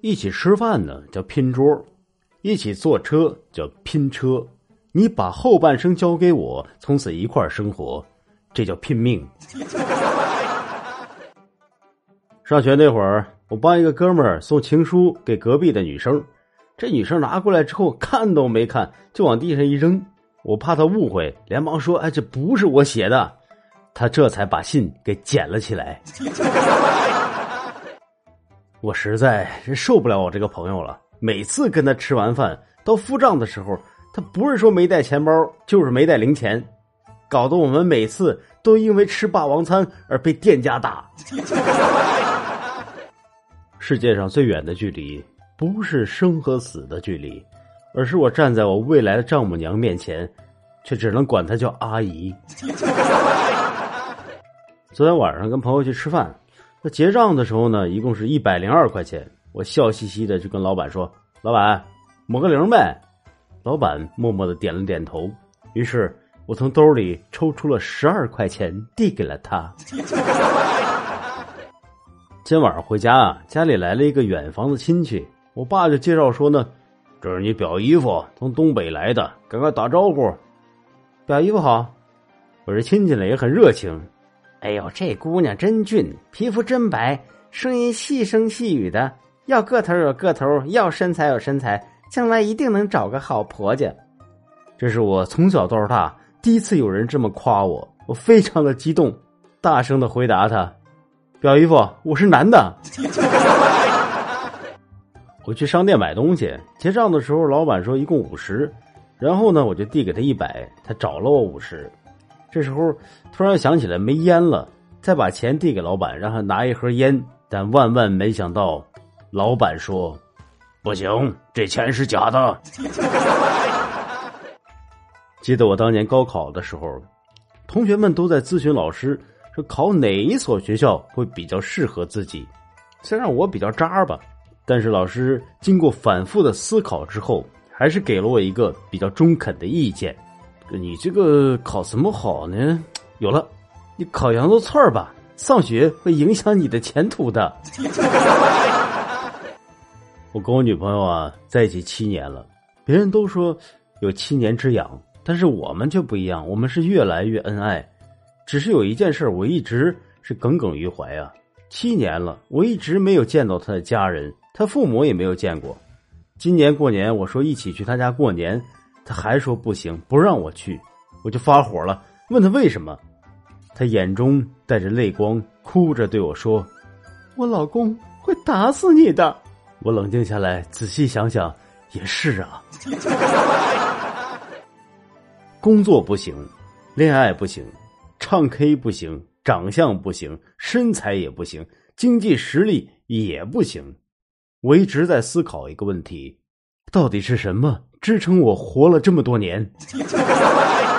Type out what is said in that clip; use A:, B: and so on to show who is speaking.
A: 一起吃饭呢叫拼桌，一起坐车叫拼车。你把后半生交给我，从此一块生活，这叫拼命。上学那会儿，我帮一个哥们儿送情书给隔壁的女生，这女生拿过来之后看都没看，就往地上一扔。我怕她误会，连忙说：“哎，这不是我写的。”她这才把信给捡了起来。我实在是受不了我这个朋友了。每次跟他吃完饭到付账的时候，他不是说没带钱包，就是没带零钱，搞得我们每次都因为吃霸王餐而被店家打。世界上最远的距离，不是生和死的距离，而是我站在我未来的丈母娘面前，却只能管她叫阿姨。昨天晚上跟朋友去吃饭。那结账的时候呢，一共是一百零二块钱。我笑嘻嘻的就跟老板说：“老板，抹个零呗。”老板默默的点了点头。于是我从兜里抽出了十二块钱，递给了他。今晚上回家啊，家里来了一个远房的亲戚，我爸就介绍说呢：“这是你表姨夫，从东北来的，赶快打招呼。”表姨夫好，我这亲戚呢也很热情。
B: 哎呦，这姑娘真俊，皮肤真白，声音细声细语的。要个头有个头，要身材有身材，将来一定能找个好婆家。
A: 这是我从小到大第一次有人这么夸我，我非常的激动，大声的回答他：“表姨夫，我是男的。”我去商店买东西，结账的时候，老板说一共五十，然后呢，我就递给他一百，他找了我五十。这时候突然想起来没烟了，再把钱递给老板，让他拿一盒烟。但万万没想到，老板说：“不行，这钱是假的。”记得我当年高考的时候，同学们都在咨询老师，说考哪一所学校会比较适合自己。虽然我比较渣吧，但是老师经过反复的思考之后，还是给了我一个比较中肯的意见。你这个考什么好呢？有了，你烤羊肉串吧，上学会影响你的前途的。我跟我女朋友啊在一起七年了，别人都说有七年之痒，但是我们却不一样，我们是越来越恩爱。只是有一件事，我一直是耿耿于怀啊。七年了，我一直没有见到他的家人，他父母也没有见过。今年过年，我说一起去他家过年。他还说不行，不让我去，我就发火了，问他为什么。他眼中带着泪光，哭着对我说：“我老公会打死你的。”我冷静下来，仔细想想，也是啊。工作不行，恋爱不行，唱 K 不行，长相不行，身材也不行，经济实力也不行。我一直在思考一个问题：到底是什么？支撑我活了这么多年。